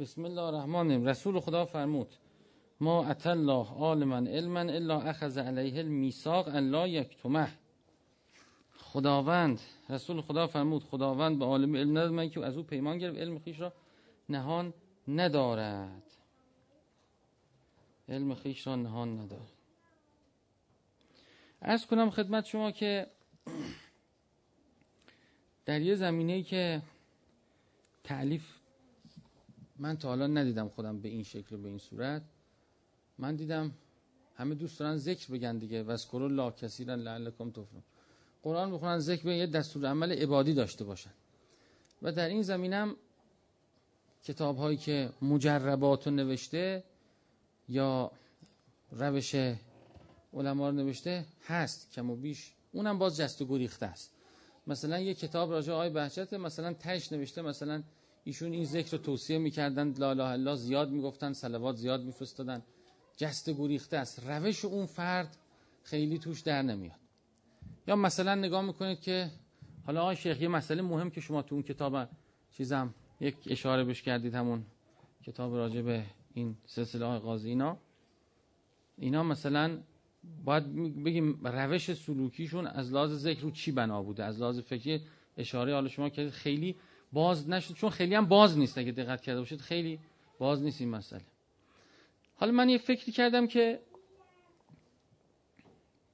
بسم الله الرحمن الرحیم رسول خدا فرمود ما اتى الله عالما علما الا اخذ علیه المیثاق ان لا یکتمه خداوند رسول خدا فرمود خداوند به عالم علم نداد من که از او پیمان گرفت علم خیش را نهان ندارد علم خیش را نهان ندارد ارز کنم خدمت شما که در یه زمینه که تعلیف من تا حالا ندیدم خودم به این شکل به این صورت. من دیدم همه دوست دارن ذکر بگن دیگه. وذکروا الله کثیرا لعلکم تفلحون. قرآن بخونن ذکر به یه دستور عمل عبادی داشته باشن. و در این زمینم کتاب هایی که مجربات رو نوشته یا روش علما رو نوشته هست کم و بیش. اونم باز جست و گریخته است. مثلا یه کتاب راجع آی بهجت مثلا تش نوشته مثلا ایشون این ذکر رو توصیه می‌کردن لا اله الا زیاد می‌گفتن صلوات زیاد میفرستادن. جست گریخته است. روش اون فرد خیلی توش در نمیاد. یا مثلا نگاه می‌کنید که حالا آقای شیخ یه مسئله مهم که شما تو اون کتاب چیزم یک اشاره بش کردید همون کتاب راجع به این سلسله های قاضی اینا. اینا مثلا باید بگیم روش سلوکیشون از لحاظ ذکر رو چی بنا بوده؟ از لحاظ فکری اشاره. حالا شما که خیلی باز نشد چون خیلی هم باز نیست اگه دقت کرده باشید خیلی باز نیست این مسئله. حالا من یه فکری کردم که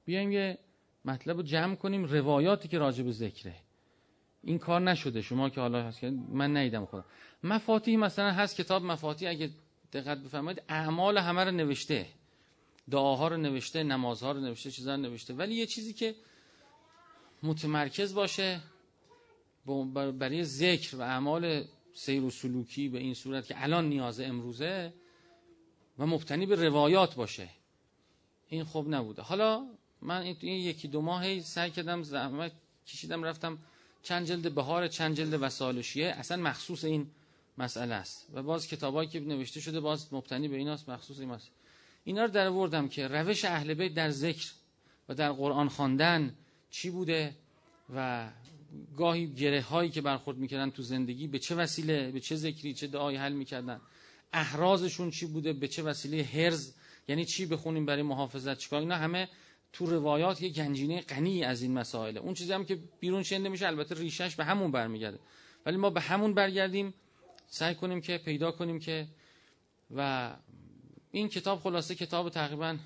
بیایم یه مطلب رو جمع کنیم روایاتی که راجع به ذکره. این کار نشده. شما که حالا هست که من ندیدم خودم. مفاتیح مثلا هست کتاب مفاتیح اگه دقت بفرمایید اعمال همه رو نوشته. دعاها رو نوشته نمازها رو نوشته چیزا رو نوشته. ولی یه چیزی که متمرکز باشه برای ذکر و اعمال سیر و سلوکی به این صورت که الان نیاز امروزه و مبتنی به روایات باشه. این خوب نبوده. حالا من این یکی دو ماه سعی کردم زحمت کشیدم رفتم چند جلد بهار چند جلد شیعه اصلا مخصوص این مسئله است. و باز کتابایی که نوشته شده باز مبتنی به ایناست مخصوص این مسئله. اینا رو در آوردم که روش اهل بیت در ذکر و در قرآن خواندن چی بوده و گاهی گره هایی که برخورد می‌کردن تو زندگی به چه وسیله به چه ذکری چه دعایی حل می‌کردن؟ احرازشون چی بوده؟ به چه وسیله هرز یعنی چی بخونیم برای محافظت؟ چیکار؟ اینا همه تو روایات یه گنجینه غنی از این مسائله. اون چیزی هم که بیرون شنده میشه البته ریشش به همون برمیگرده. ولی ما به همون برگردیم سعی کنیم که پیدا کنیم که و این کتاب خلاصه کتاب تقریبا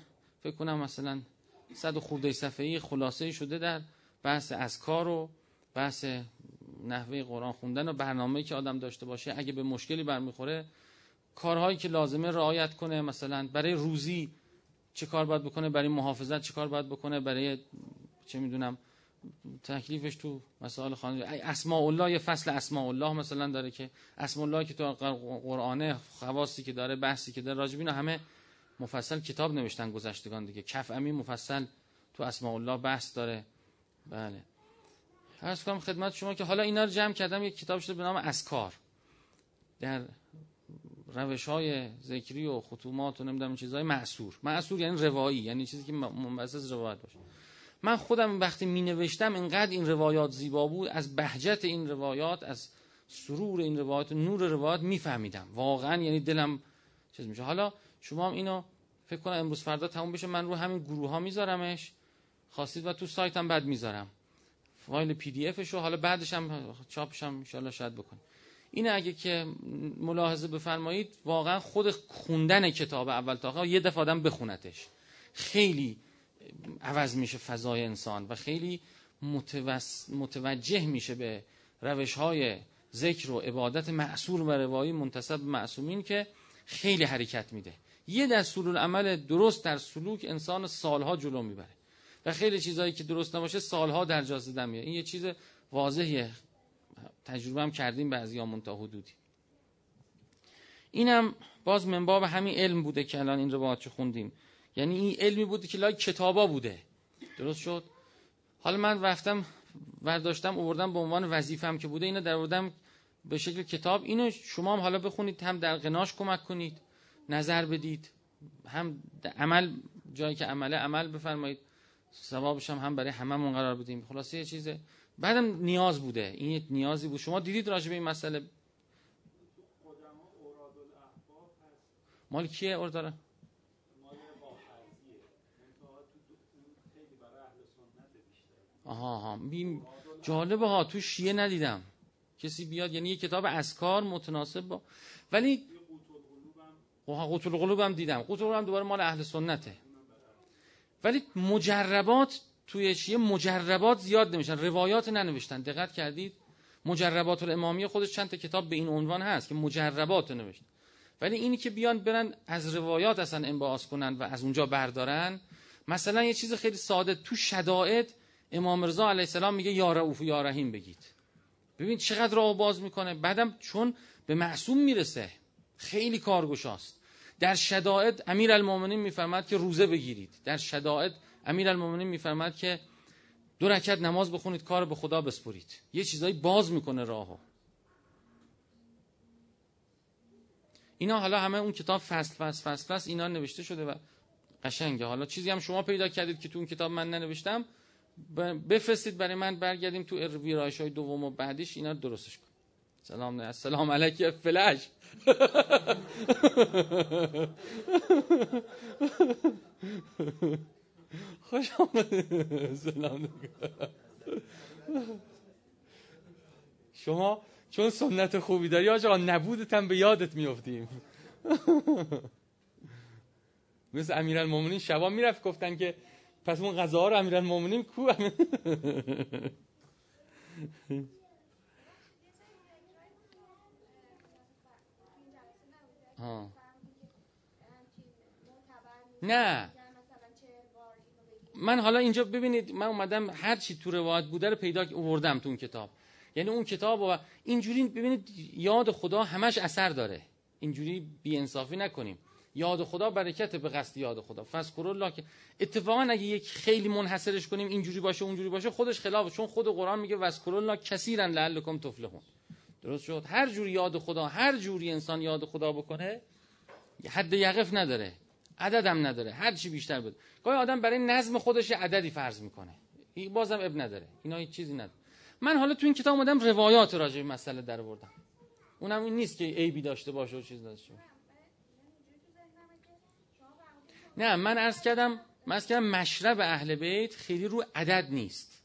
فکر کنم مثلا صد خورده صفحه‌ای خلاصه شده در بحث کار و بحث نحوه قرآن خوندن و برنامه‌ای که آدم داشته باشه اگه به مشکلی برمیخوره کارهایی که لازمه رعایت کنه. مثلا برای روزی چه کار باید بکنه؟ برای محافظت چه کار باید بکنه؟ برای چه می‌دونم تکلیفش تو مسائل خانه. اسماء الله یه فصل اسماء الله مثلا داره که اسماء الله که تو قرآنه خواصی که داره بحثی که داره راجب اینا همه مفصل کتاب نوشتن گذشتگان دیگه. کف امی مفصل تو اسماء الله بحث داره. بله. عرض کنم خدمت شما که حالا اینا رو جمع کردم یک کتاب شده به نام اسکار در روش های ذکری و خطومات و نمی‌دونم چیزهای معصور. معصور یعنی روایی یعنی چیزی که منبسط روایت باشه. من خودم وقتی می نوشتم اینقدر این روایات زیبا بود از بهجت این روایات از سرور این روایات نور روایات میفهمیدم. واقعا یعنی دلم چیز میشه. حالا شما هم اینو فکر کنم امروز فردا تموم بشه من رو همین گروه ها میذارمش. خواستید و تو سایتم بعد می‌ذارم. فایل پی دی افشو حالا بعدش هم چاپش هم ان شاید بکنم این اگه که ملاحظه بفرمایید واقعا خود خوندن کتاب اول تا آخر یه دفعه آدم بخونتش. خیلی عوض میشه فضای انسان و خیلی متوجه میشه به روش های ذکر و عبادت معصور و روایی منتصب معصومین که خیلی حرکت میده. یه دستور العمل درست در سلوک انسان سالها جلو می‌بره. و خیلی چیزهایی که درست نباشه سالها در جا زدن میاد این یه چیز واضحیه. تجربه هم کردیم بعضی ها منتا حدودی. اینم باز منباب همین علم بوده که الان این روایات خوندیم. یعنی این علمی بوده که لای کتابا بوده. درست شد؟ حالا من رفتم ورداشتم اووردم به عنوان وظیفم که بوده اینو در آوردم به شکل کتاب. اینو شما هم حالا بخونید هم در قناش کمک کنید نظر بدید هم عمل جایی که عمله عمل بفرمایید. ثوابش هم هم برای هممون قرار بدیم خلاصه یه چیزه. بعدم نیاز بوده. این نیازی بود. شما دیدید راجع به این مسئله؟ مال کیه اور داره؟ آها آها. جالبه ها. تو شیعه ندیدم. کسی بیاد یعنی یه کتاب اسکار متناسب با ولی قوت القلوب هم دیدم. قوت القلوب هم دوباره مال اهل سنته. ولی مجربات توی شیعه مجربات زیاد نمیشن. روایات ننوشتن. دقت کردید؟ مجربات الامامیه خودش چند تا کتاب به این عنوان هست که مجربات نوشتن. ولی اینی که بیان برن از روایات اصلا انبعاث کنن و از اونجا بردارن مثلا یه چیز خیلی ساده. تو شدائد امام رضا علیه السلام میگه یا رؤوف و یا رحیم بگید. ببین چقدر راه باز می‌کنه. بعدم چون به معصوم می‌رسه. خیلی کارگشاست. در شدائد امیر المومنین میفرماد که روزه بگیرید. در شدائد امیر المومنین میفرماد که دو رکعت نماز بخونید کار به خدا بسپرید. یه چیزایی باز می‌کنه راهو. اینا حالا همه اون کتاب فصل فصل فصل فصل اینا نوشته شده و قشنگه. حالا چیزی هم شما پیدا کردید که تو اون کتاب من ننوشتم بفرستید برای من برگردیم تو ویرایش های دوم و بعدیش اینا درستش سلام نه السلام علیک فلش. خوش آمده سلام شما چون سنت خوبی داری آجا نبودت هم به یادت میفتیم مثل امیرالمومنین شبا می‌رفت گفتن که پس اون غذا رو امیرالمومنین کو؟ نه. من حالا اینجا ببینید من اومدم هر چی تو روایت بوده رو پیدا آوردم تو اون کتاب. یعنی اون کتاب و اینجوری ببینید یاد خدا همش اثر داره. اینجوری بی انصافی نکنیم. یاد خدا برکت به قصد یاد خدا. فذکر الله که اتفاقا اگه یک خیلی منحصرش کنیم اینجوری باشه اونجوری باشه خودش خلافه چون خود قرآن میگه وذکر الله کثیرا لعلکم تفلحون. درست شد؟ هر جوری یاد خدا هر جوری انسان یاد خدا بکنه حد یقف نداره عددم نداره هر چی بیشتر بود گاهی آدم برای نظم خودش عددی فرض می‌کنه. بازم اب نداره. اینا هیچ چیزی نداره. من حالا تو این کتاب اومدم روایات راجع به مسئله در آوردم اونم این نیست که عیبی داشته باشه و چیز داشته نه من عرض کردم من عرض کردم مشرب اهل بیت خیلی رو عدد نیست.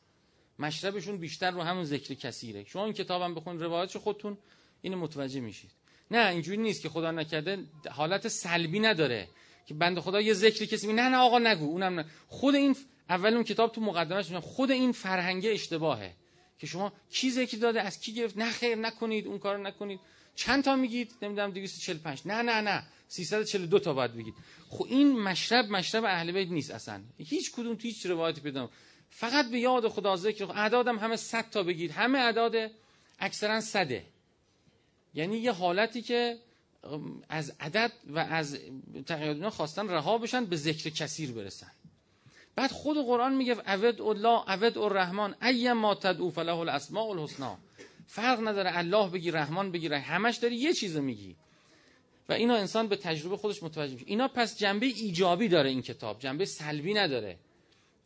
مشربشون بیشتر رو همون ذکر کثیره. شما این کتابم بخون روایتش خودتون اینو متوجه میشید. نه اینجوری نیست که خدا نکرده حالت سلبی نداره که بنده خدا یه ذکری کسی نه نه آقا نگو اونم نه. خود این اول اون کتاب تو مقدمش خود این فرهنگ اشتباهه که شما کی ذکر داده از کی گرفت؟ نه خیر نکنید اون کارو نکنید. چند تا میگید؟ نمی‌دونم 245 نه نه نه 342 تا باید بگید. خب این مشرب مشرب اهل بیت نیست اصلا. هیچ کدوم تو هیچ روایتی پیدا فقط به یاد خدا ذکر اعدادم همه 100 تا بگید. همه اعداد اکثرا صده. یعنی یه حالتی که از عدد و از تقییدنا خواستن رها بشن به ذکر کثیر برسن. بعد خود قرآن میگه اود الله اود الرحمن ایم ما تدعو فله الاسماء الحسنا فرق نداره الله بگی رحمان بگی همش داری یه چیز میگی. و اینا انسان به تجربه خودش متوجه میشه. اینا پس جنبه ایجابی داره این کتاب. جنبه سلبی نداره.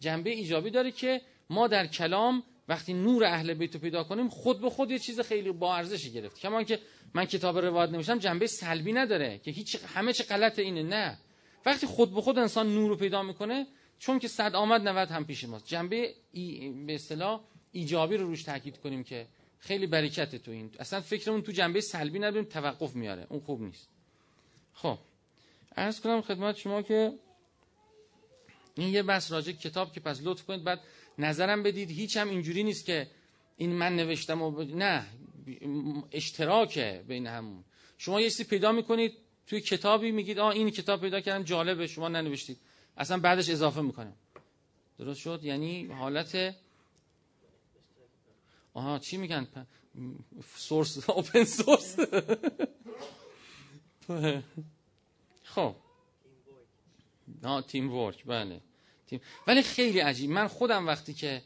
جنبه ایجابی داره که ما در کلام وقتی نور اهل بیت رو پیدا کنیم خود به خود یه چیز خیلی با ارزشی گرفت. کما که من کتاب روایت نوشتم جنبه سلبی نداره که هیچ همه چی غلط اینه نه. وقتی خود به خود انسان نور رو پیدا می‌کنه چون که صد آمد 90 هم پیش ماست. جنبه ای به اصطلاح ایجابی رو روش تاکید کنیم که خیلی برکت تو این. اصلا فکرمون تو جنبه سلبی نبریم توقف میاره. اون خوب نیست. خب. عرض کنم خدمت شما که این یه بس راجع کتاب که پس لطف کنید بعد نظرم بدید. هیچ هم اینجوری نیست که این من نوشتم و نه اشتراکه بین همون. شما یه چیزی پیدا می‌کنید توی کتابی میگید آ این کتاب پیدا کردم جالبه شما ننوشتید. اصلا بعدش اضافه می‌کنم. درست شد؟ یعنی حالت آها چی میگن؟ سورس اوپن سورس خب. نه تیم ورک بله. تیم ولی خیلی عجیب. من خودم وقتی که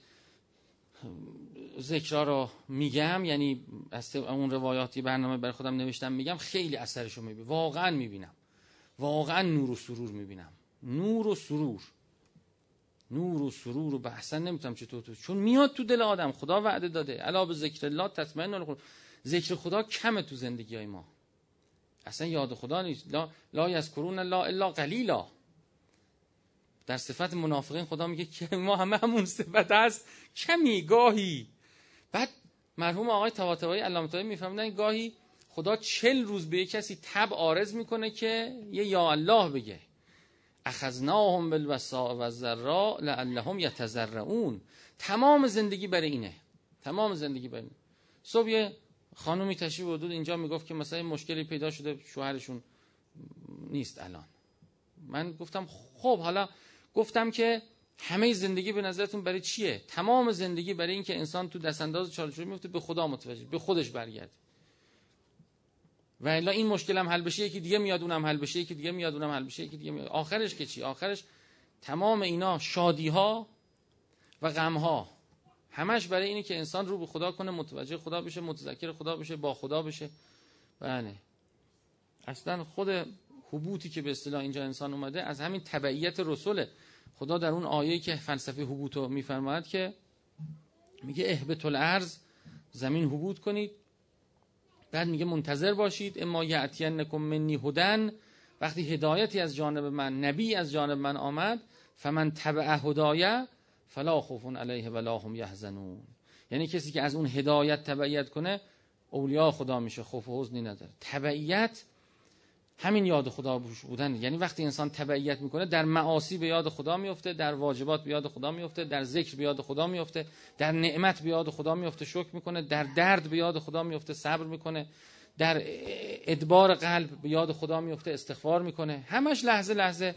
ذکرها رو میگم یعنی از اون روایاتی برنامه برای خودم نوشتم میگم خیلی اثرشو می‌بینم واقعا می‌بینم. واقعا نور و سرور می‌بینم. نور و سرور. نور و سرور و بحثا نمی‌تونم چطور تو چون میاد تو دل آدم. خدا وعده داده. علا به ذکر الله تطمئن ذکر خدا کمه تو زندگی های ما. اصلا یاد خدا نیست. لا, لا یذکرون لا الا قلیلا. در صفت منافقین خدا میگه که ما همه همون صفت هست. کمی گاهی. بعد مرحوم آقای طباطبایی علامه طباطبایی گاهی خدا چل روز به کسی تب آرز می‌کنه که یه یا الله بگه. اخذناهم بالوساء و ذرا لعلهم یتزرعون تمام زندگی برای اینه. تمام زندگی برای اینه. صبح یه خانومی تشریف بودود اینجا می‌گفت که مثلا مشکلی پیدا شده شوهرشون نیست الان. من گفتم خب حالا گفتم که همه زندگی به نظرتون برای چیه؟ تمام زندگی برای اینکه انسان تو دست انداز چالش میفته به خدا متوجه به خودش برگرده و الا این مشکل هم حل بشه یکی دیگه میاد اونم حل بشه یکی دیگه میاد اونم حل بشه یکی دیگه میاد. آخرش که چی؟ آخرش تمام اینا شادی ها و غم ها همش برای اینه که انسان رو به خدا کنه متوجه خدا بشه متذکر خدا بشه با خدا بشه. بله. اصلا خود حبوطی که به اصطلاح اینجا انسان اومده از همین تبعیت رسوله. خدا در اون آیه که فلسفه حبوط میفرماید که میگه اهبت الارض زمین حبوط کنید. بعد میگه منتظر باشید اما یعتینکم منی هدن. وقتی هدایتی از جانب من نبی از جانب من آمد فمن تبع هدایه فلا خوف علیه ولا هم یحزنون. یعنی کسی که از اون هدایت تبعیت کنه اولیاء خدا میشه خوف و حزنی نداره. تبعیت همین یاد خدا بودن. یعنی وقتی انسان تبعیت می‌کنه در معاصی به یاد خدا میفته در واجبات به یاد خدا میفته در ذکر به یاد خدا میفته در نعمت به یاد خدا میفته شکر می‌کنه در درد به یاد خدا میفته صبر می‌کنه در ادبار قلب به یاد خدا میفته استغفار می‌کنه. همش لحظه لحظه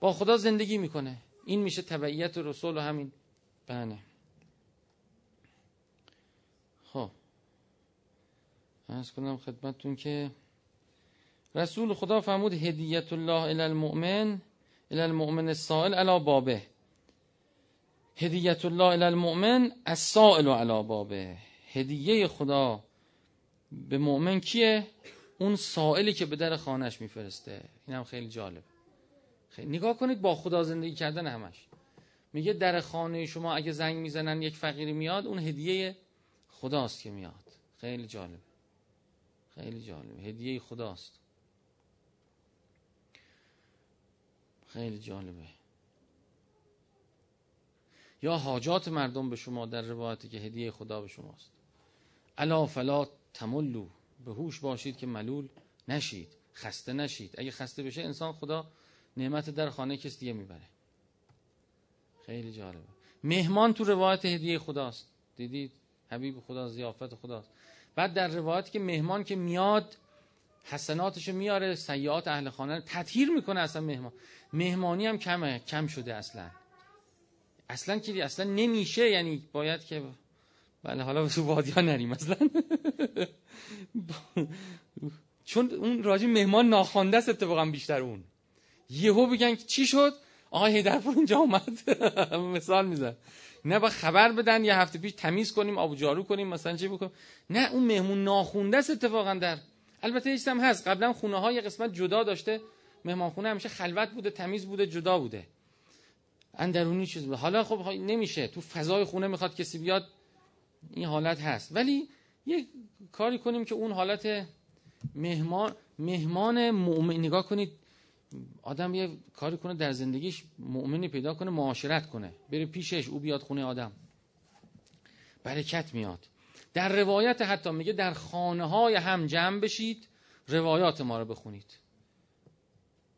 با خدا زندگی می‌کنه. این میشه تبعیت رسول و همین. بله. خب. از کنم خدمتتون که رسول خدا فرمود هدیت الله الى المؤمن الى المؤمن السائل علی بابه. هدیت الله الى المؤمن السائل علی بابه. هدیه خدا به مؤمن کیه؟ اون سائلی که به در خانهش میفرسته. این هم خیلی جالب خیلی نگاه کنید با خدا زندگی کردن همش. میگه در خانه شما اگه زنگ می‌زنن یک فقیری میاد اون هدیه خداست که میاد. خیلی جالب خیلی جالب هدیه خداست. خیلی جالبه. یا حاجات مردم به شما در روایتی که هدیه خدا به شماست. الا فلا تملو به هوش باشید که ملول نشید خسته نشید. اگه خسته بشه انسان خدا نعمت در خانه کس دیگه می‌بره. خیلی جالبه. مهمان تو روایت هدیه خداست. دیدید؟ حبیب خدا زیافت خداست. بعد در روایت که مهمان که میاد حسناتشو میاره سیئات اهل خانه تطهیر می‌کنه اصلا مهمان. مهمانی هم کمه کم شده اصلا. اصلا که اصلا نمیشه یعنی باید که بله حالا تو وادیا نریم اصلا. چون اون راجی مهمان ناخوانده است اتفاقا بیشتر اون. یهو بگن چی شد؟ آقای هیدرپور اینجا اومد. مثال میزن. نه با خبر بدن یه هفته پیش تمیز کنیم آب جارو کنیم مثلا چی بکنیم؟ نه اون مهمون ناخونده است اتفاقا در البته هیچ هم هست. قبلا خونه های قسمت جدا داشته. مهمانخونه همیشه خلوت بوده تمیز بوده جدا بوده. اندرونی چیز بوده. حالا خب نمیشه. تو فضای خونه می‌خواد کسی بیاد این حالت هست. ولی یه کاری کنیم که اون حالت مهمان مهمان مؤمن نگاه کنید آدم یه کاری کنه در زندگیش مؤمنی پیدا کنه معاشرت کنه. بره پیشش او بیاد خونه آدم. برکت میاد. در روایت حتی میگه در خانه های هم جمع بشید روایات ما رو بخونید.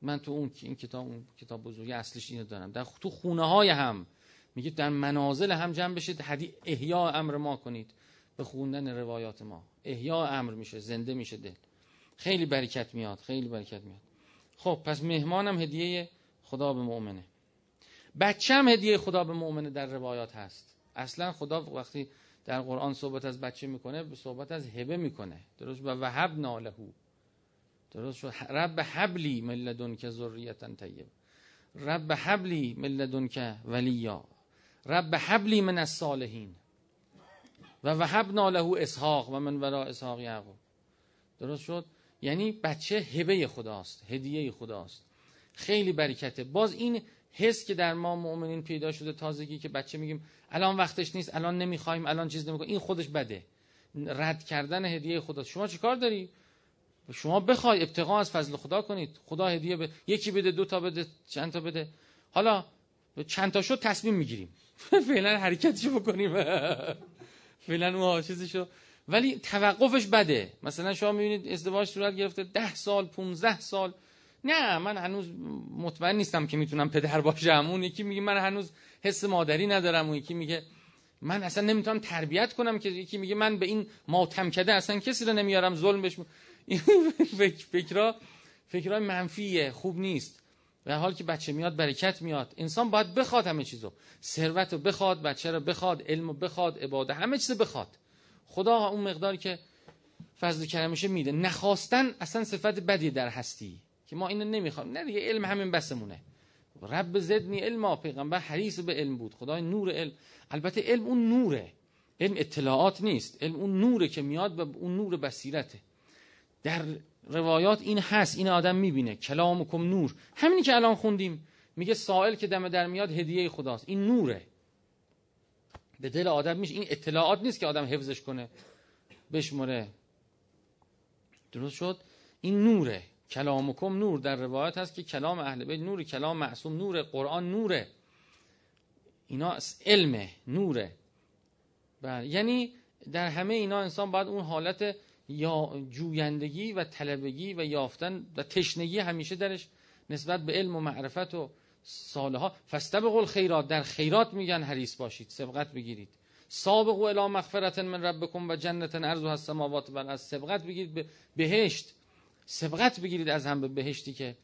من تو اون این کتاب اون کتاب بزرگی اصلیش اینو دارم. در تو خونه های هم میگه در منازل هم جمع بشید حدی احیا امر ما کنید به خوندن روایات ما. احیا امر میشه زنده میشه دل. خیلی برکت میاد خیلی برکت میاد. خب پس مهمانم هدیه خدا به مؤمنه. بچه هم هدیه خدا به مؤمنه در روایات هست. اصلا خدا وقتی در قرآن صحبت از بچه می‌کنه به صحبت از هبه می‌کنه. درست و وهب نالهو درست شد. رب حبلی ملدون که ذریتا طیب. رب حبلی ملدون که ولیا. رب حبلی من الصالحین. و وهبنا له اسحاق و من ورا اسحاق یعقوب. درست شد؟ یعنی بچه هبه خداست هدیه خداست. خیلی برکته. باز این حس که در ما مؤمنین پیدا شده تازگی که بچه میگیم الان وقتش نیست الان نمی‌خوایم الان چیز نمی‌کنیم. این خودش بده. رد کردن هدیه خدا. شما چیکار داری؟ شما بخوای ابتقا از فضل خدا کنید. خدا هدیه به یکی بده دو تا بده چند تا بده. حالا چند تا شد تصمیم می‌گیریم. فعلا حرکتشو بکنیم. فعلا اون چیزشو ولی توقفش بده. مثلا شما می‌بینید ازدواج صورت گرفته ده سال 15 سال نه من هنوز مطمئن نیستم که می‌تونم پدر باشم. اون یکی میگه من هنوز حس مادری ندارم. اون یکی میگه من اصلا نمی‌تونم تربیت کنم که یکی میگه من به این ماتم کده اصلا کسی رو نمیارم ظلم بهش این فکرها فکرهای منفیه خوب نیست. و حال که بچه میاد برکت میاد. انسان باید بخواد همه چیزو. ثروت رو بخواد بچه رو بخواد علم رو بخواد عباده همه چیز بخواد. خدا اون مقداری که فضل کرمشه میده. نخواستن اصلا صفت بدی در هستی. که ما اینو نمی‌خوام. نه دیگه علم همین بسمونه. رب زدنی علم پیغمبر حریص به علم بود. خدای نور علم. البته علم اون نوره. علم اطلاعات نیست. علم اون نوره که میاد و اون نور بصیرته. در روایات این هست. این آدم می‌بینه. کلامکم نور. همینی که الان خوندیم. میگه سائل که دم در میاد هدیه خداست. این نوره. به دل آدم میشه. این اطلاعات نیست که آدم حفظش کنه. بشمره درست شد؟ این نوره. کلامکم نور در روایت هست که کلام اهل بیت نور کلام معصوم نور قرآن نوره. اینا علمه نوره. بله یعنی در همه اینا انسان باید اون حالت یا جویندگی و طلبگی و یافتن و تشنگی همیشه درش نسبت به علم و معرفت و سالها فاستبقوا الخیرات. در خیرات میگن حریص باشید سبقت بگیرید. سابقوا الی مغفرت من ربکم و جنت ارضها السماوات و از سبقت بگیرید به بهشت. سبقت بگیرید از هم به بهشتی که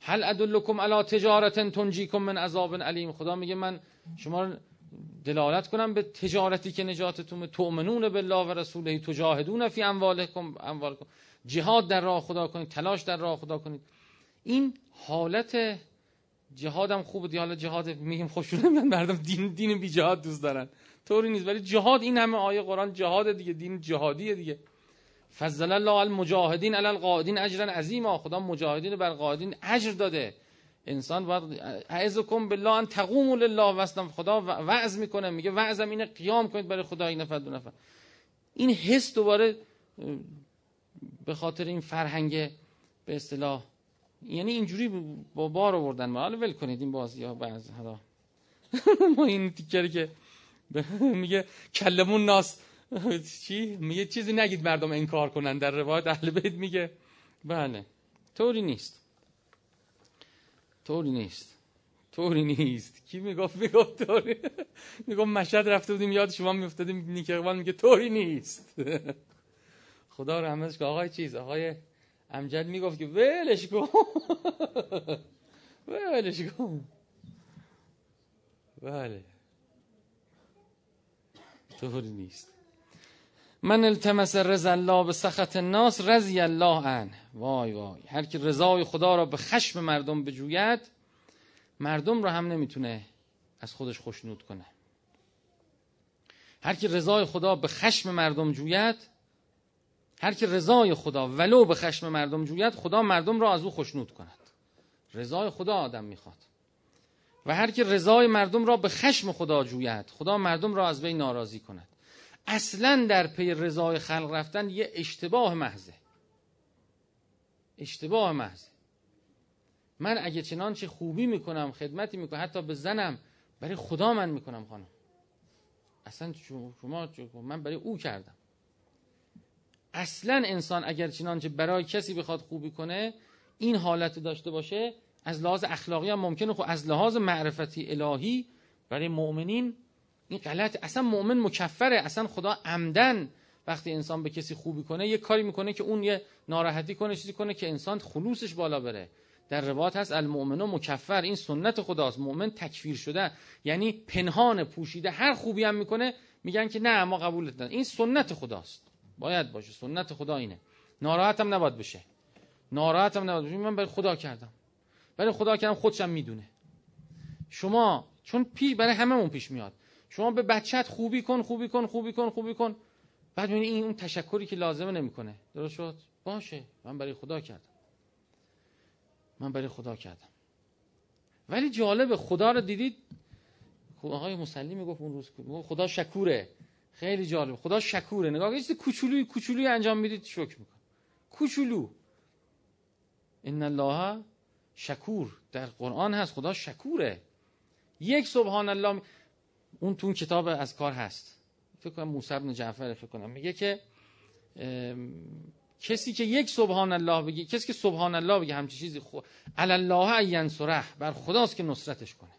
هل ادلکم علی تجارت تنجیکم من عذاب علیم. خدا میگه من شما دلالت کنم به تجارتی که نجاتتون تؤمنون بالله و رسوله تجاهدون فی اموالکم اموالکم. جهاد در راه خدا کنید تلاش در راه خدا کنید. این حالت جهادم خوبه حالا جهاد میگیم خوشونه من مردم دین دین بی جهاد دوست دارن. طوری نیست. ولی جهاد این همه آیه قرآن جهاد دیگه دین جهادیه دیگه. فضل الله المجاهدین علی القاعدین اجرا عظیما. خدا مجاهدین بر قاعدین اجر داده. انسان باید اعزکم بالله ان تقوموا لله واسطم خدا وعظ می‌کنه. میگه وعظم اینه قیام کنید برای خدا این نفر دو نفر. این حس دوباره به خاطر این فرهنگ به اصطلاح یعنی اینجوری با بار آوردن. ما حالا ول کنید این بازی ها بعض حالا ما این تیکری که میگه کلمون ناس. چی؟ میگه چیزی نگید مردم انکار کنن در روایت. اهل بیت میگه بله طوری نیست. طوری نیست. طوری نیست. کی می‌گفت؟ می‌گفت طوری. می‌گفت مشهد رفته بودیم یاد شما میافتادیم نیکروان میگه طوری نیست. خدا رحمتش که آقای چیز؟ آقای امجد می‌گفت که ولش کن. ولش کن. بله. طوری نیست. من التمس رضا الله به سخط الناس رضی الله عنه. وای وای. هر کی رضای خدا را به خشم مردم بجوید مردم را هم نمی‌تونه از خودش خوشنود کنه. هر کی رضای خدا به خشم مردم جوید هر کی رضای خدا ولو به خشم مردم جوید خدا مردم را از او خوشنود کند. رضای خدا آدم می‌خواد. و هر کی رضای مردم را به خشم خدا جوید خدا مردم را از وی ناراضی کند. اصلا در پی رضای خلق رفتن یه اشتباه محضه. اشتباه محضه. من اگه چنانچه خوبی می‌کنم خدمتی می‌کنم حتی به زنم برای خدا من می‌کنم خانم. اصلا شما من برای او کردم. اصلا انسان اگر چنانچه برای کسی بخواد خوبی کنه این حالت داشته باشه از لحاظ اخلاقی هم ممکنه خب از لحاظ معرفتی الهی برای مؤمنین این غلط اصلا مؤمن مکفره اصلا خدا عمدن وقتی انسان به کسی خوبی کنه یه کاری می‌کنه که اون یه ناراحتی کنه چیزی کنه که انسان خلوصش بالا بره. در روایت هست المؤمن مکفر این سنت خداست. مؤمن تکفیر شده یعنی پنهان پوشیده هر خوبی هم می‌کنه میگن که نه ما قبولت نداریم این سنت خداست. باید باشه سنت خدا اینه. ناراحت هم نباید بشه. ناراحت هم نباید بشه. من برای خدا کردم. برای خدا کردم خودشم می‌دونه. شما چون پیش برای هممون پیش میاد. شما به بچت خوبی کن خوبی کن خوبی کن خوبی کن. بعد این اون تشکری که لازمه نمی‌کنه. درست شد؟ باشه. من برای خدا کردم. من برای خدا کردم. ولی جالب خدا رو دیدید؟ آقای مسلی می‌گفت اون روز خدا شکوره. خیلی جالب. خدا شکوره. نگاه یه چیز کوچولوی کوچولوی انجام می‌دید شکر میکن کوچولو. ان الله شکور. در قرآن هست خدا شکوره. یک سبحان الله اون تو اون کتاب از کار هست. فکر کنم موسی بن جعفر فکر کنم. میگه که کسی که یک سبحان الله بگه کسی که سبحان الله بگه همچی چیزی خو... الله ینصره بر خداست که نصرتش کنه.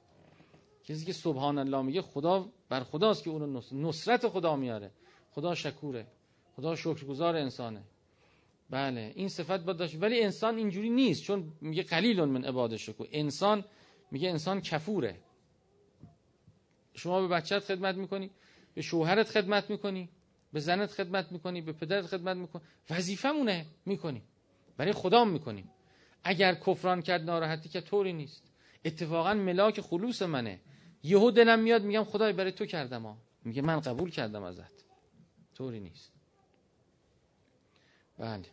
کسی که سبحان الله میگه خدا بر خداست که اون نصرت خدا میاره. خدا شکوره. خدا شکرگزار انسانه. بله این صفت باید داشت. ولی انسان اینجوری نیست چون میگه قلیل من عباد شکو انسان میگه انسان کفوره. شما به بچت خدمت می‌کنی به شوهرت خدمت می‌کنی به زنت خدمت می‌کنی به پدرت خدمت می‌کنی. وظیفمونه می‌کنی. برای خدا می‌کنیم اگر کفران کرد ناراحتی که طوری نیست. اتفاقا ملاک خلوص منه. یهو دلم میاد میگم خدای برای تو کردم ها. میگه من قبول کردم ازت. طوری نیست. بله.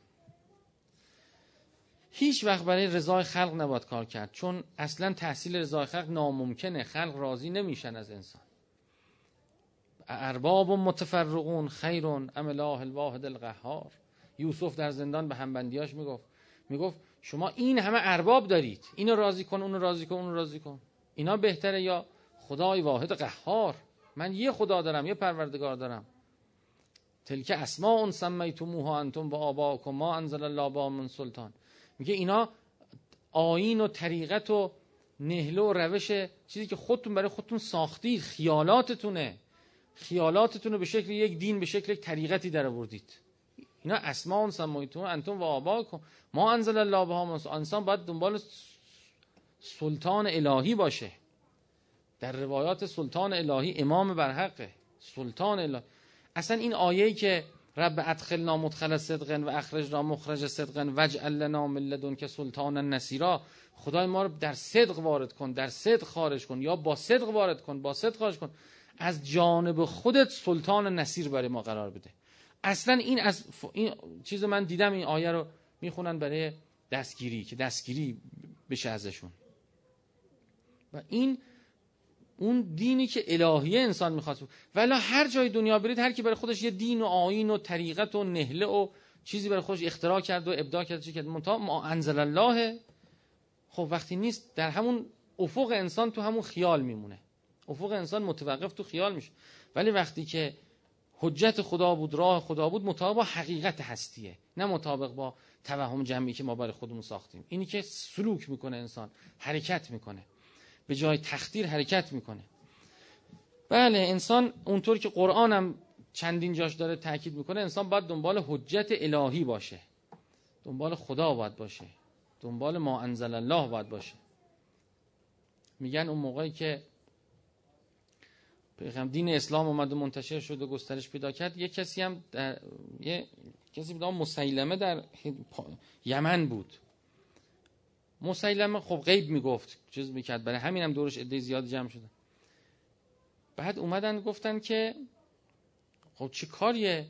هیچ وقت برای رضای خلق نباید کار کرد. چون اصلا تحصیل رضای خلق ناممکنه. خلق راضی نمیشن از انسان. ارباب متفرقون خیرون ام الله الواحد القهار. یوسف در زندان به همبندیاش می‌گفت. می‌گفت شما این همه ارباب دارید. اینو راضی کن اونو راضی کن اونو راضی کن. اینا بهتره یا خدای واحد قهار. من یه خدا دارم یه پروردگار دارم. تلک اسماء سمیتموها انتم و آباکم. ما انزل الله با من سلطان. میگه اینا آین و طریقت و نهله و روش چیزی که خودتون برای خودتون ساختید خیالاتتونه. خیالاتتون رو به شکل یک دین به شکل یک طریقتی در آوردید. اینا اسماء سمیتون انتم و آباکم. ما انزل الله بها انسان باید دنبال سلطان الهی باشه. در روایات سلطان الهی امام برحقه سلطان الهی. اصلا این آیه‌ای که رب ادخلنا مدخل صدق و اخرجنا مخرج صدق وجعل لنا من که سلطان نصیرا. خدای ما رو در صدق وارد کن در صدق خارج کن یا با صدق وارد کن با صدق خارج کن. از جانب خودت سلطان نصیر برای ما قرار بده. اصلا این از این چیز من دیدم این آیه رو می‌خونن برای دستگیری که دستگیری بشه ازشون. و این اون دینی که الهیه انسان می‌خواد ولی هر جای دنیا برید هر کی برای خودش یه دین و آیین و طریقت و نهله و چیزی برای خودش اختراع کرد و ابداع کرد چی کرد. منتها ما انزل الله. خب وقتی نیست در همون افق انسان تو همون خیال میمونه. افق انسان متوقف تو خیال میشه. ولی وقتی که حجت خدا بود راه خدا بود مطابق با حقیقت هستیه. نه مطابق با توهم جمعی که ما برای خودمون ساختیم. اینی که سلوک می‌کنه انسان حرکت می‌کنه. به جای تختیر حرکت می‌کنه. بله انسان اونطور که قرآن هم چندین جاش داره تاکید می‌کنه انسان باید دنبال حجت الهی باشه. دنبال خدا باید باشه. دنبال ما انزل الله باید باشه. میگن اون موقعی که دین اسلام اومد و منتشر شد و گسترش پیدا کرد یه کسی هم در یه کسی بود مسیلمه در یمن بود. مسیلمه خب غیب می‌گفت چیز می‌کرد. برای همین هم دورش عده زیاد جمع شده. بعد اومدن گفتن که خب چی کاریه؟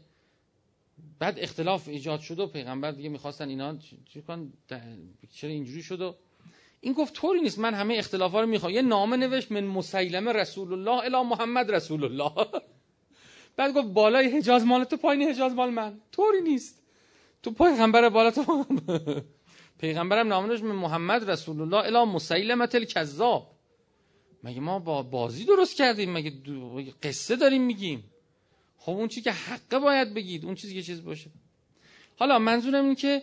بعد اختلاف ایجاد شد و پیغمبر دیگه می‌خواستن اینا چی کن؟ چرا اینجوری شد و این گفت طوری نیست. من همه اختلافا رو می‌خوام. یه نامه نوشت من مسیلمه رسول الله الی محمد رسول الله. بعد گفت بالای حجاز مال تو پایین حجاز مال من. طوری نیست. تو پیغمبر بالا تو پیغمبرم نامه من محمد رسول الله الی مسیلمه الکذاب. مگه ما با بازی درست کردیم؟ مگه قصه داریم میگیم؟ خب اون چیزی که حقه باید بگید اون چیزی که چیز باشه. حالا منظورم این که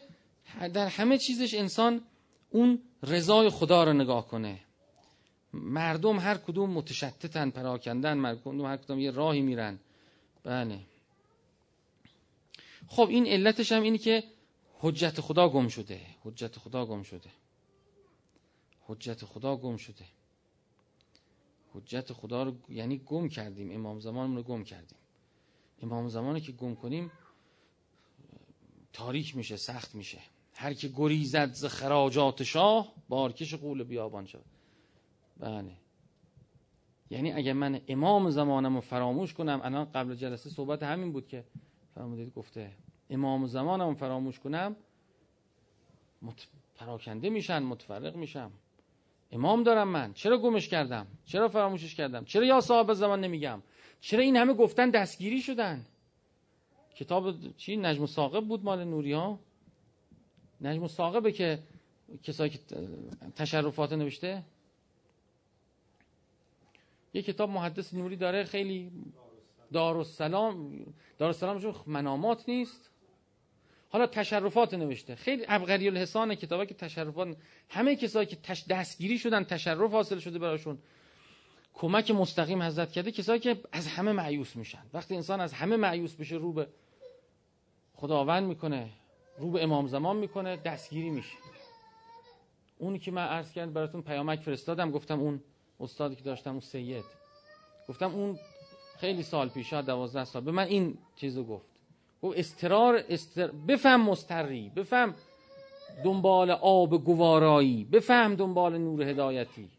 در همه چیزش انسان اون رضای خدا رو نگاه کنه. مردم هر کدوم متشتتن پراکندن مردم هر کدوم یه راهی میرن. بله. خب این علتش هم اینی که حجت خدا گم شده. حجت خدا گم شده. حجت خدا گم شده. حجت خدا رو یعنی گم کردیم. امام زمان رو گم کردیم. امام زمانی که گم کنیم تاریک میشه سخت میشه. هر که گریزد ز خراجات شاه بارکش قول بیابان شد بله. یعنی اگر من امام زمانم رو فراموش کنم الان قبل جلسه صحبت همین بود که فرمودید گفته امام زمانم فراموش کنم مت... پراکنده میشن متفرق میشم. امام دارم من. چرا گمش کردم؟ چرا فراموشش کردم؟ چرا یا صاحب زمان نمیگم؟ چرا این همه گفتن دستگیری شدن؟ کتاب چی؟ نجم ساقب بود مال نوری ها؟ نجم ساقبه که کسایی که تشرفات نوشته؟ یه کتاب محدث نوری داره خیلی دارالسلام دارالسلام منامات نیست. حالا تشرفات نوشته. خیلی ابقری الحسان کتابه که تشرفات همه کسایی که تش دستگیری شدن تشرف حاصل شده براشون. کمک مستقیم حضرت کرده. کسایی که از همه معیوس میشن. وقتی انسان از همه معیوس بشه رو به خداوند می‌کنه رو به امام زمان می‌کنه دستگیری میشه. اونی که من عرض کردم براتون پیامک فرستادم. گفتم اون استادی که داشتم اون سید. گفتم اون خیلی سال پیش شاید دوازده سال. به من این چیزو گفت. گفت استرار استر... بفهم مستری بفهم دنبال آب گوارایی بفهم دنبال نور هدایتی.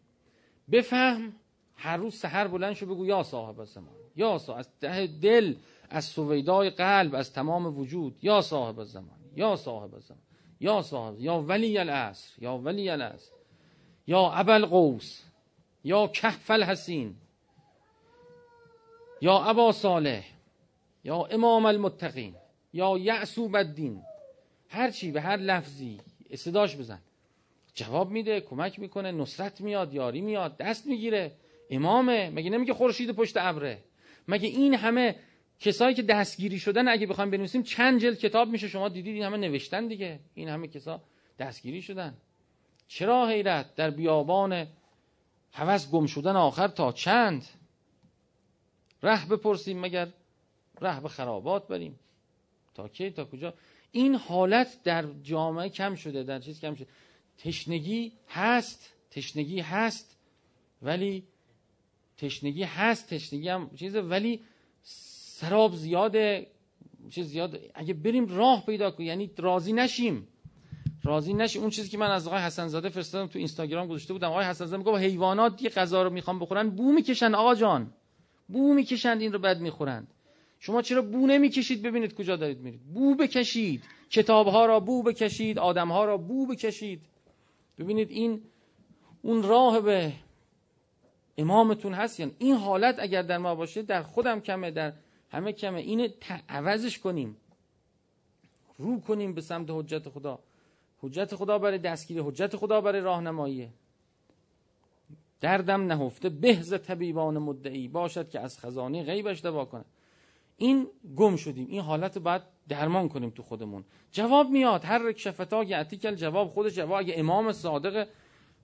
بفهم هر روز سحر بلند شو بگو یا صاحب زمان یا صاحب از ده دل از سویدای قلب از تمام وجود یا صاحب زمان یا صاحب زمان یا صاحب یا ولی العصر یا ولی العصر یا ابل قوس یا کهف الحسین یا ابا صالح یا امام المتقین یا یعصوب الدین. هر چی به هر لفظی صداش بزن. جواب میده کمک می‌کنه نصرت میاد یاری میاد دست می‌گیره. امامه مگه نمیگه خورشید پشت ابره؟ مگه این همه کسایی که دستگیری شدن اگه بخوایم بنویسیم چند جلد کتاب میشه؟ شما دیدید این همه نوشتن دیگه. این همه کسا دستگیری شدن. چرا حیرت در بیابان هوس گم شدن آخر تا چند؟ ره بپرسیم مگر ره به خرابات بریم. تا کی؟ تا کجا؟ این حالت در جامعه کم شده در چیز کم شده. تشنگی هست تشنگی هست ولی تشنگی هست تشنگی هم چیزه ولی سراب زیاده چیز زیاد اگه بریم راه پیدا کنیم یعنی راضی نشیم. راضی نشیم. اون چیزی که من از آقای حسن زاده فرستادم تو اینستاگرام گذاشته بودم. آقای حسن زاده میگه حیوانات یه غذا رو می‌خوان بخورن بو می‌کشن آقا جان. بو می‌کشند این رو بد می‌خورند. شما چرا بو نمی‌کشید ببینید کجا دارید میرید؟ بو بکشید. کتاب ها را بو بکشید آدم ها را بو بکشید. ببینید این اون راه به امامتون هست یعنی این حالت اگر در ما باشه در خودم کمه در همه کمه. اینه عوضش کنیم. رو کنیم به سمت حجت خدا. حجت خدا برای دستگیری حجت خدا برای راهنمایی. دردم نهفته بهز طبیبان مدعی. باشد که از خزانه غیبش دوا کنه این گم شدیم. این حالت باید درمان کنیم تو خودمون. جواب میاد. هر رک شفتا یعتی کل جواب خودش جواب اگه امام صادق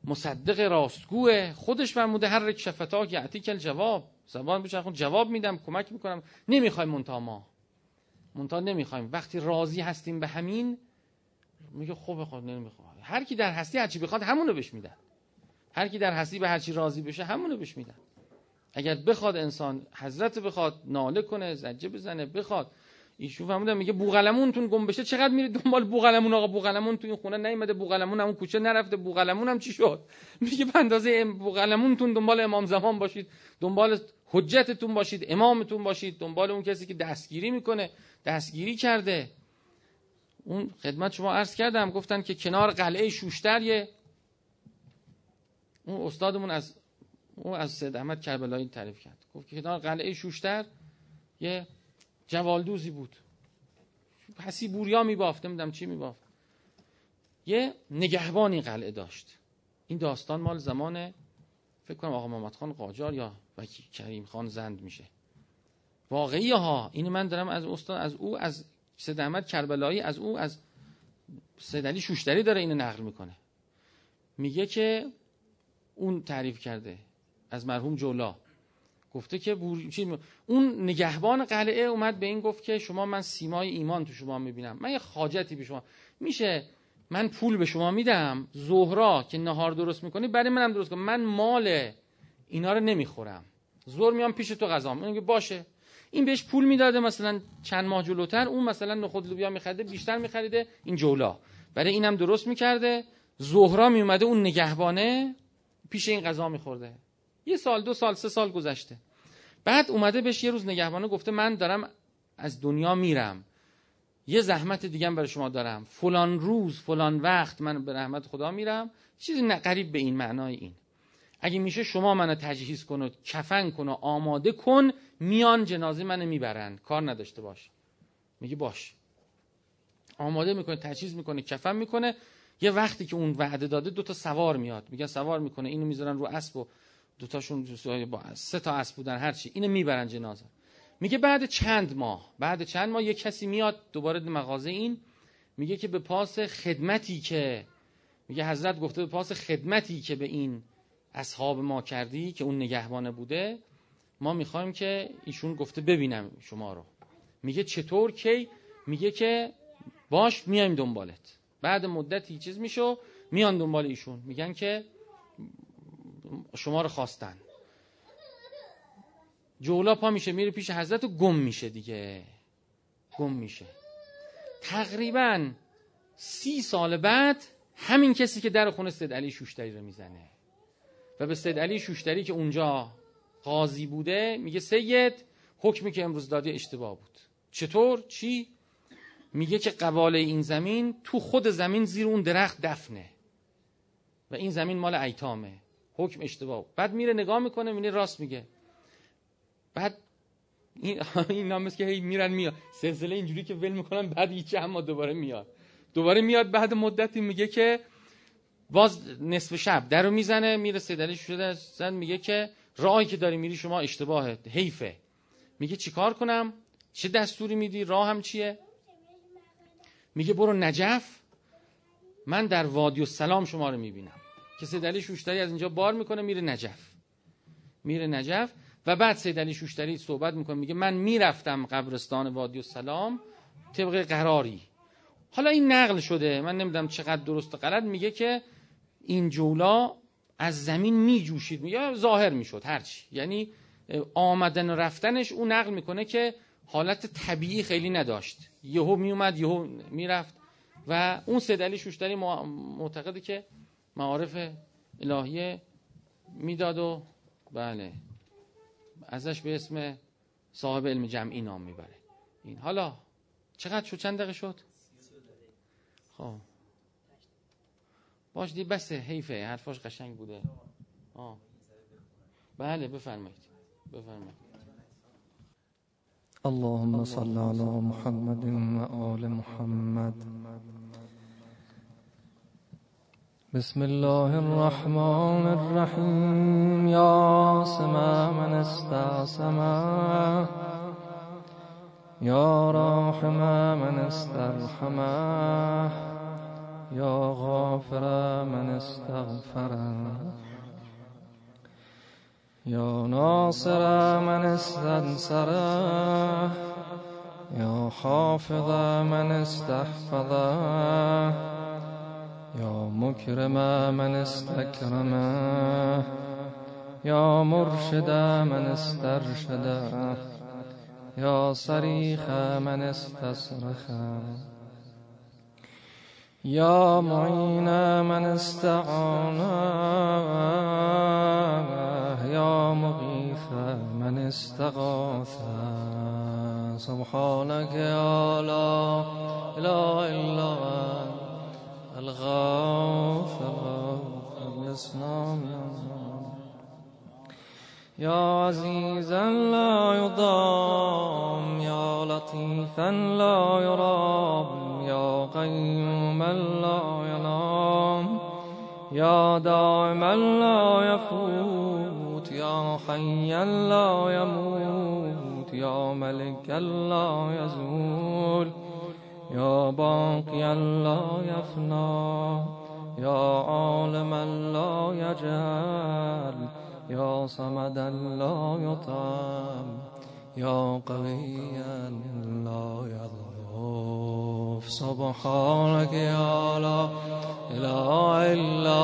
مصدق راستگوه خودش فرموده هر رک شفتا یعتی کل جواب. زبان بشه جواب میدم کمک می‌کنم. نمی‌خوایم منتا ما. منتا نمی‌خوایم. وقتی راضی هستیم به همین میگه خوب خود نمی‌خواد هر کی در هستی هرچی بخواد همونو بهش میدن. هر کی در هستی به هرچی راضی بشه همونو بهش میدن. اگر بخواد انسان حضرت بخواد ناله کنه زجه بزنه بخواد. ایشون فهمیدم میگه بوغلمونتون گم بشه چقدر میره دنبال بوغلمون؟ آقا بوغلمون تو این خونه نیومده بوغلمون اون کوچه نرفته بوغلمون هم چی شد؟ میگه به اندازه بوغلمونتون دنبال امام زمان باشید دنبال حجتتون باشید امامتون باشید دنبال اون کسی که دستگیری می‌کنه دستگیری کرده. اون خدمت شما عرض کردم گفتن که کنار قلعه شوشتر یه اون استادمون از اون از سید احمد کربلایی تعریف کرد. گفت که کنار قلعه شوشتر یه جوالدوزی بود. پسی بوریا میبافت نمی‌دونم چی میبافت. یه نگهبانی قلعه داشت. این داستان مال زمان فکر کنم آقا محمد خان قاجار یا وکی کریم خان زند میشه. واقعی ها این من دارم از استاد از او از سید احمد کربلایی از او از سید علی شوشتری داره اینو نقل می‌کنه. میگه که اون تعریف کرده. از مرحوم جولا. گفته که بور... اون نگهبان قلعه اومد به این گفت که شما من سیمای ایمان تو شما می‌بینم. من یه خاجتی به شما میشه من پول به شما میدم زهرا که نهار درست می‌کنی برای منم درست کن. من مال اینا رو نمی‌خورم. زور میام پیش تو غذا. میگه باشه. این بهش پول می‌داده مثلا چند ماه جلوتر اون مثلا نخود لوبیا میخریده بیشتر میخریده این جولا. برای اینم درست می‌کرده. زهرا میومده اون نگهبانه پیش این غذا میخورده. یه سال دو سال سه سال گذشته. بعد اومده بهش یه روز نگهبانه گفته من دارم از دنیا میرم. یه زحمت دیگه برای شما دارم. فلان روز فلان وقت من به رحمت خدا میرم. چیزی قریب به این معنای این. اگه میشه شما منو تجهیز کن و کفن کن و آماده کن میان جنازه منو می‌برن. کار نداشته باش. میگه باش. آماده می‌کنه تجهیز می‌کنه کفن می‌کنه. یه وقتی که اون وعده داده دو تا سوار میاد. میگن سوار می‌کنه اینو می‌ذارن رو اسب و دو تاشون با سه تا اسب بودن هرچی اینو می‌برن جنازه. میگه بعد چند ماه بعد چند ماه یه کسی میاد دوباره مغازه این میگه که به پاس خدمتی که میگه حضرت گفته به پاس خدمتی که به این اصحاب ما کردی که اون نگهبانه بوده ما می‌خوایم که ایشون گفته ببینم شما رو. میگه چطور کی؟ میگه که باش میایم دنبالت. بعد مدتی چیز میشو میان دنبال ایشون. میگن که شما رو خواستن. جولا پا میشه میره پیش حضرت و گم میشه دیگه. گم میشه. تقریبا سی سال بعد همین کسی که در خونه سید علی شوشتری رو می‌زنه. و به سید علی شوشتری که اونجا قاضی بوده میگه سید حکمی که امروز دادی اشتباه بود. چطور؟ چی؟ میگه که قواله این زمین تو خود زمین زیر اون درخت دفنه. و این زمین مال ایتامه. حکم اشتباه. بعد میره نگاه می‌کنه میره راست میگه. بعد این این نام که هی میرن میاد. سلسله اینجوری که ول می‌کنن بعد یه اما دوباره میاد. دوباره میاد بعد مدتی میگه که باز نصف شب درو می‌زنه میره سیدلی شده زن میگه که راهی که داری میری شما اشتباهه حیفه. میگه چیکار کنم؟ چه دستوری میدی؟ راه هم چیه؟ میگه برو نجف. من در وادی و سلام شما رو می‌بینم. که سیدلی شوشتری از اینجا بار می‌کنه میره نجف. میره نجف و بعد سید علی شوشتری صحبت می‌کنه. میگه من می‌رفتم قبرستان وادی و سلام طبق قراری. حالا این نقل شده. من نمی‌دونم چقدر درست و غلط. میگه که این جولا از زمین میجوشید. یا ظاهر می‌شد هرچی یعنی آمدن و رفتنش او نقل می‌کنه که حالت طبیعی خیلی نداشت. یهو میومد یهو می‌رفت و اون سید علی شوشتری معتقده که معارف الهیه می‌داد و بله ازش به اسم صاحب علم جمعی نام می‌بره. این حالا چقدر شد؟ چند دقیقه شد؟ خب. باش دی بسه حیفه حرفاش قشنگ بوده. آه. بله بفرمایید. بفرمایید. اللهم صل على محمد و آل محمد. بسم الله الرحمن الرحيم. يا سما من استعصما يا راحم من استرحما يا غافر من استغفر. يا ناصر من استنصر. يا حافظ من استحفظ. يا مكرم من استكرم يا مرشد من استرشد يا صريخ من استصرخ. يا معين من استعان يا مغيث من استغاث. سبحانك يا لا إله إلا الغافر الإسلام يا عزيزا لا يضام يا لطيفا لا يرام يا قيوما لا ينام يا دائما لا يفوت يا حيا لا يموت يا ملكا لا يزول. يا باقيا لا يفنى يا عالما لا يجهل يا صمدا لا يطعم يا قويا لا يضعف سبحانك يا لا إله إلا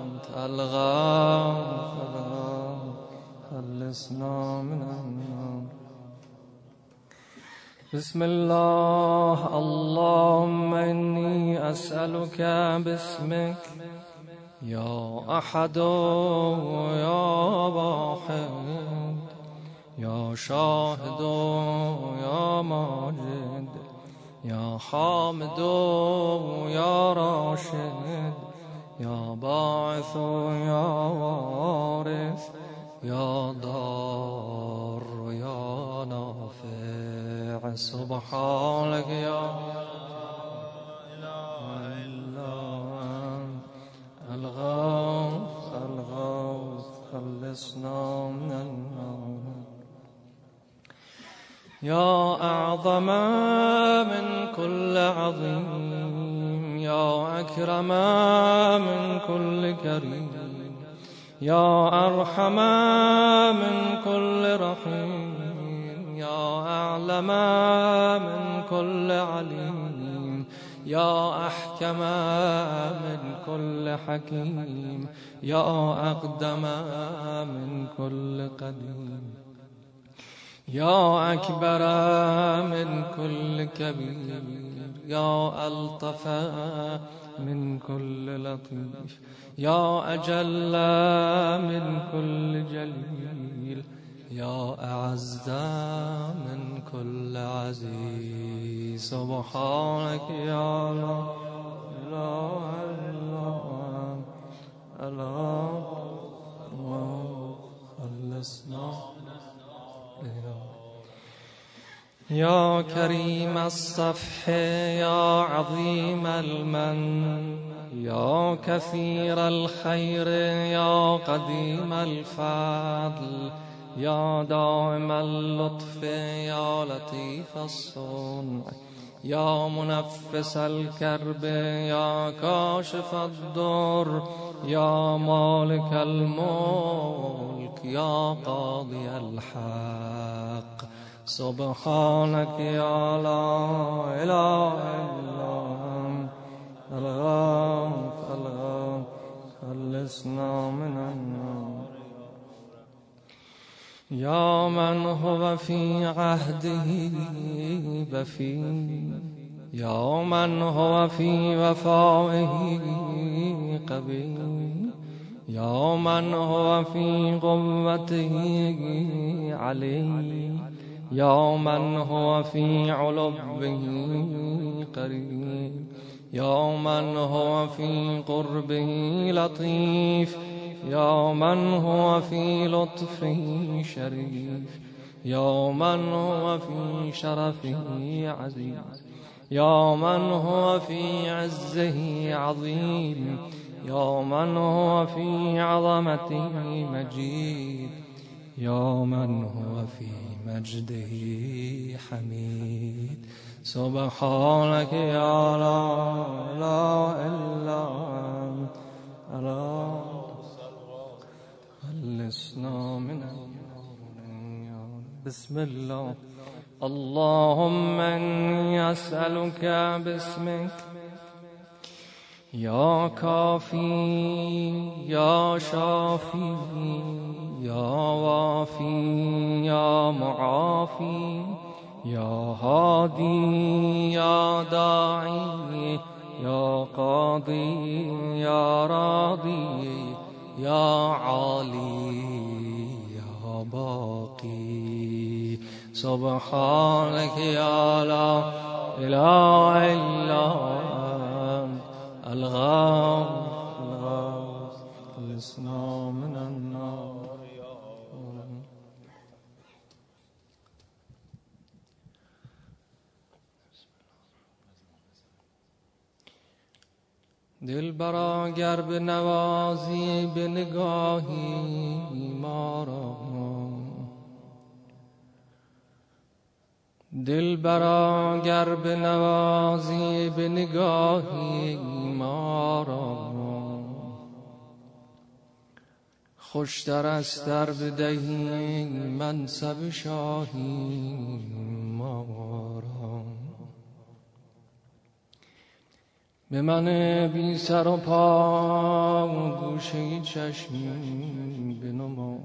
أنت الغافر خلصنا من النار. بسم الله. اللهم إني أسألك باسمك. يا أحد يا واحد. يا شاهد يا ماجد. يا حامد يا راشد. يا باعث يا وارث. يا ضار سبحانك يا اله الا الله الغوث الغوث خلصنا من النار يا أعظم من كل عظيم يا أكرم من كل كريم يا أرحم من كل رحيم. يا أعلم من كل عليم. يا أحكم من كل حكيم. يا أقدم من كل قديم. يا أكبر من كل كبير. يا ألطف من كل لطيف. يا أجل من كل جليل. يا أعز من كل عزيز سبحانك يا لا إله إلا الله الله خلصنا. يا كريم الصفح يا عظيم المن يا كثير الخير يا قديم الفضل. يا دائم اللطف يا لطيف الصنع يا منفس الكرب يا كاشف الضر يا مالك الملك يا قاضي الحق. سبحانك يا لا إله إلا أنت الغاف خلصنا من النار. يا من هو في عهده بفي. يا من هو في وفائه قبي يا من هو في قوته علي. يا من هو في علبه قريب. يا من هو في قربه لطيف يا من هو في لطفه شريف يا من هو في شرفه عزيز يا من هو في عزه عظيم يا من هو في عظمته مجيد. يا من هو في مجده حميد. سبحانك يا لا إله إلا أنت. ألا خلصنا من بسم الله. اللهم إني أسألك باسمك. يا كافي يا شافي يا وافي يا معافي يا هادي يا داعي يا قاضي يا راضي يا عالي يا باقي. سبحانك يا لا إله إلا أنت. الغاف الغاف خلصنا من النار. دل برا گر به نوازی به نگاهی ما را. دل برا گر به نوازی به نگاهی ما را. خوشتر از در بدهی منصب شاهی ما را. به من بی سر و پا گوشه چشمی بنما.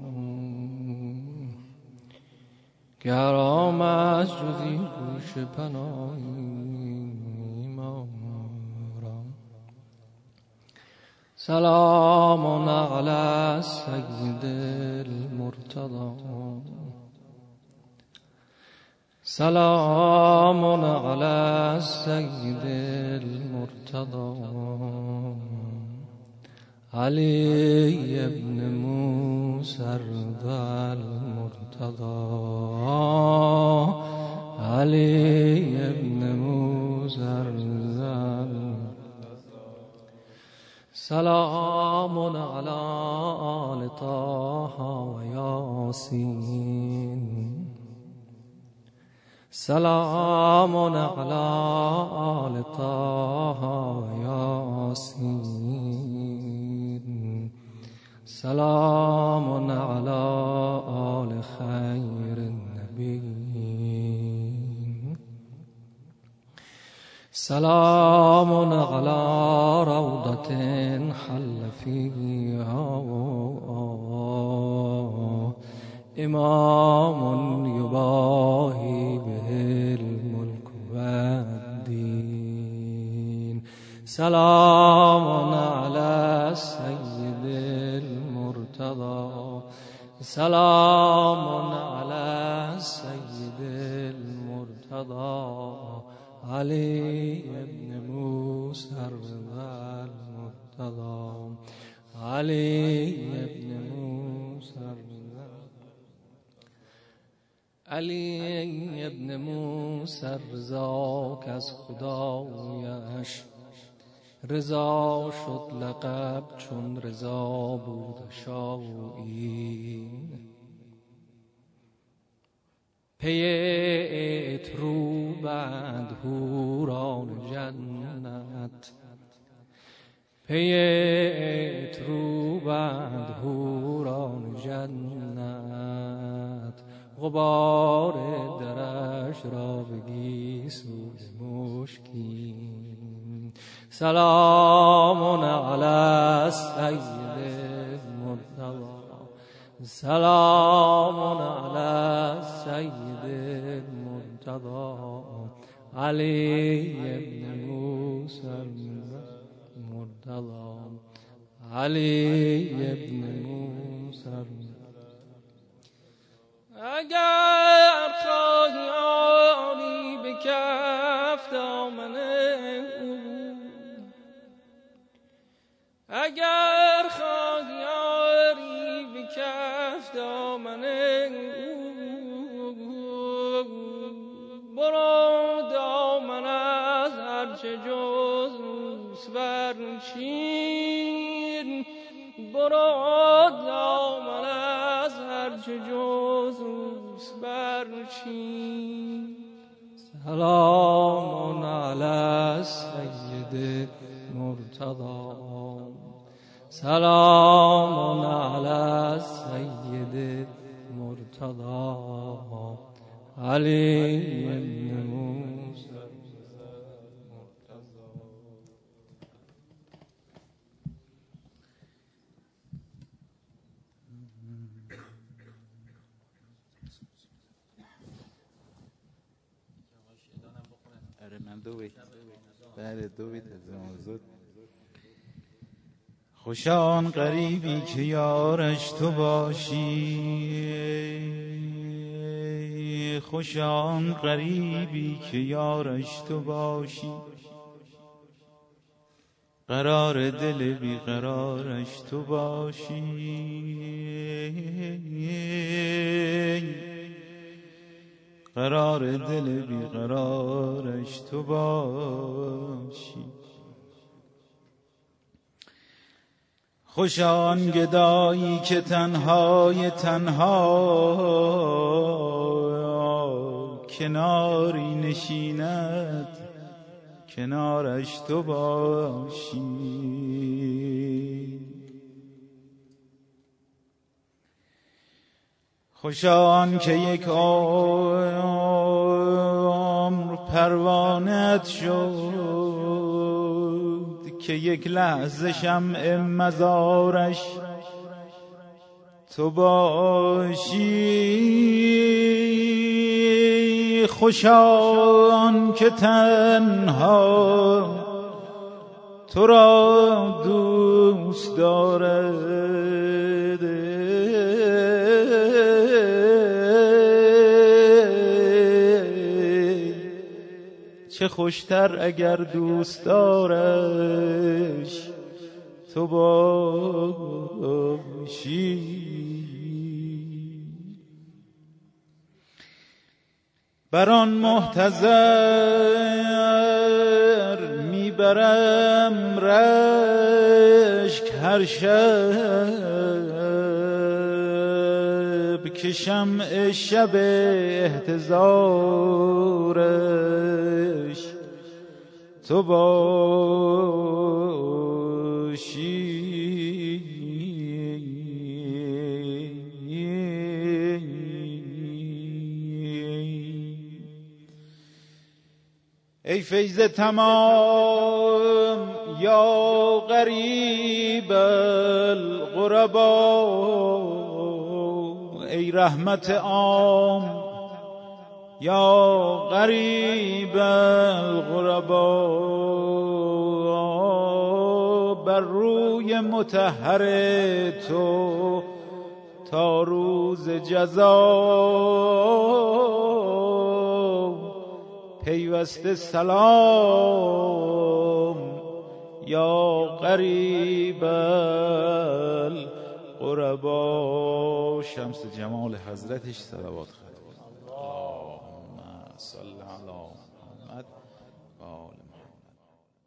گرام از جزی گوش پناهی ما را سلام علی سید المرتضی سلام على السيد المرتضى علي بن موسى رضا المرتضى. علي بن موسى رضا سلام على آل طه وياسين. سلام على آل طه ياسين سلام على آل خير النبي سلام على روضة حل فيها. إمام يباهي به الملك والدين. سلام على السيد سلام على السيد المرتضى علي بن موسى الرضا المرتضى علي بن موسى الرضا علی ابن موسی رضا که از خدایش رضا شد لقب چون رضا بود شاوین پیت رو بند هوران جنت. پیت رو بند هوران جنت. غبار درش را بگی سود مشکین سلام علی سید المرتضی سلام علی سید المرتضی علی ابن موسی المرتضی علی ابن موسی اگر خواهی آری اگر خواهی آری به کف دامن برو دامن از هرچه جز برچین برو دامن از هرچه جز برچین سلام علی سید مرتضی. سلام علی سید مرتضی علی ابن موسی. آره من دو بیت بله دو بیت از موضوع خوشان غریبی که یارش تو باشی. خوشان غریبی که یارش تو باشی. قرار دل بی قرارش تو باشی. قرار دل بی قرارش تو باشی. خوش آن گدایی که تنهای تنها کناری نشیند کنارش تو باشی. خوشان که یک عمر پروانت شد. که یک لحظه شمع مزارش تو باشی. خوشان که تنها تو را دوست دارد چه خوشتر اگر دوست دارش تو باشی. بر آن محتضر می‌برم رشک هر شب. که شمع شب احتضارش. تو باشی. ای فیض تمام یا غریب الغربا. ای رحمت عام یا غریب الغربا بر روی متحر تو تا روز جزا. پیوسته سلام یا غریب القربا شمس جمال حضرتش صلوات خدا اللهم صل علی محمد و آل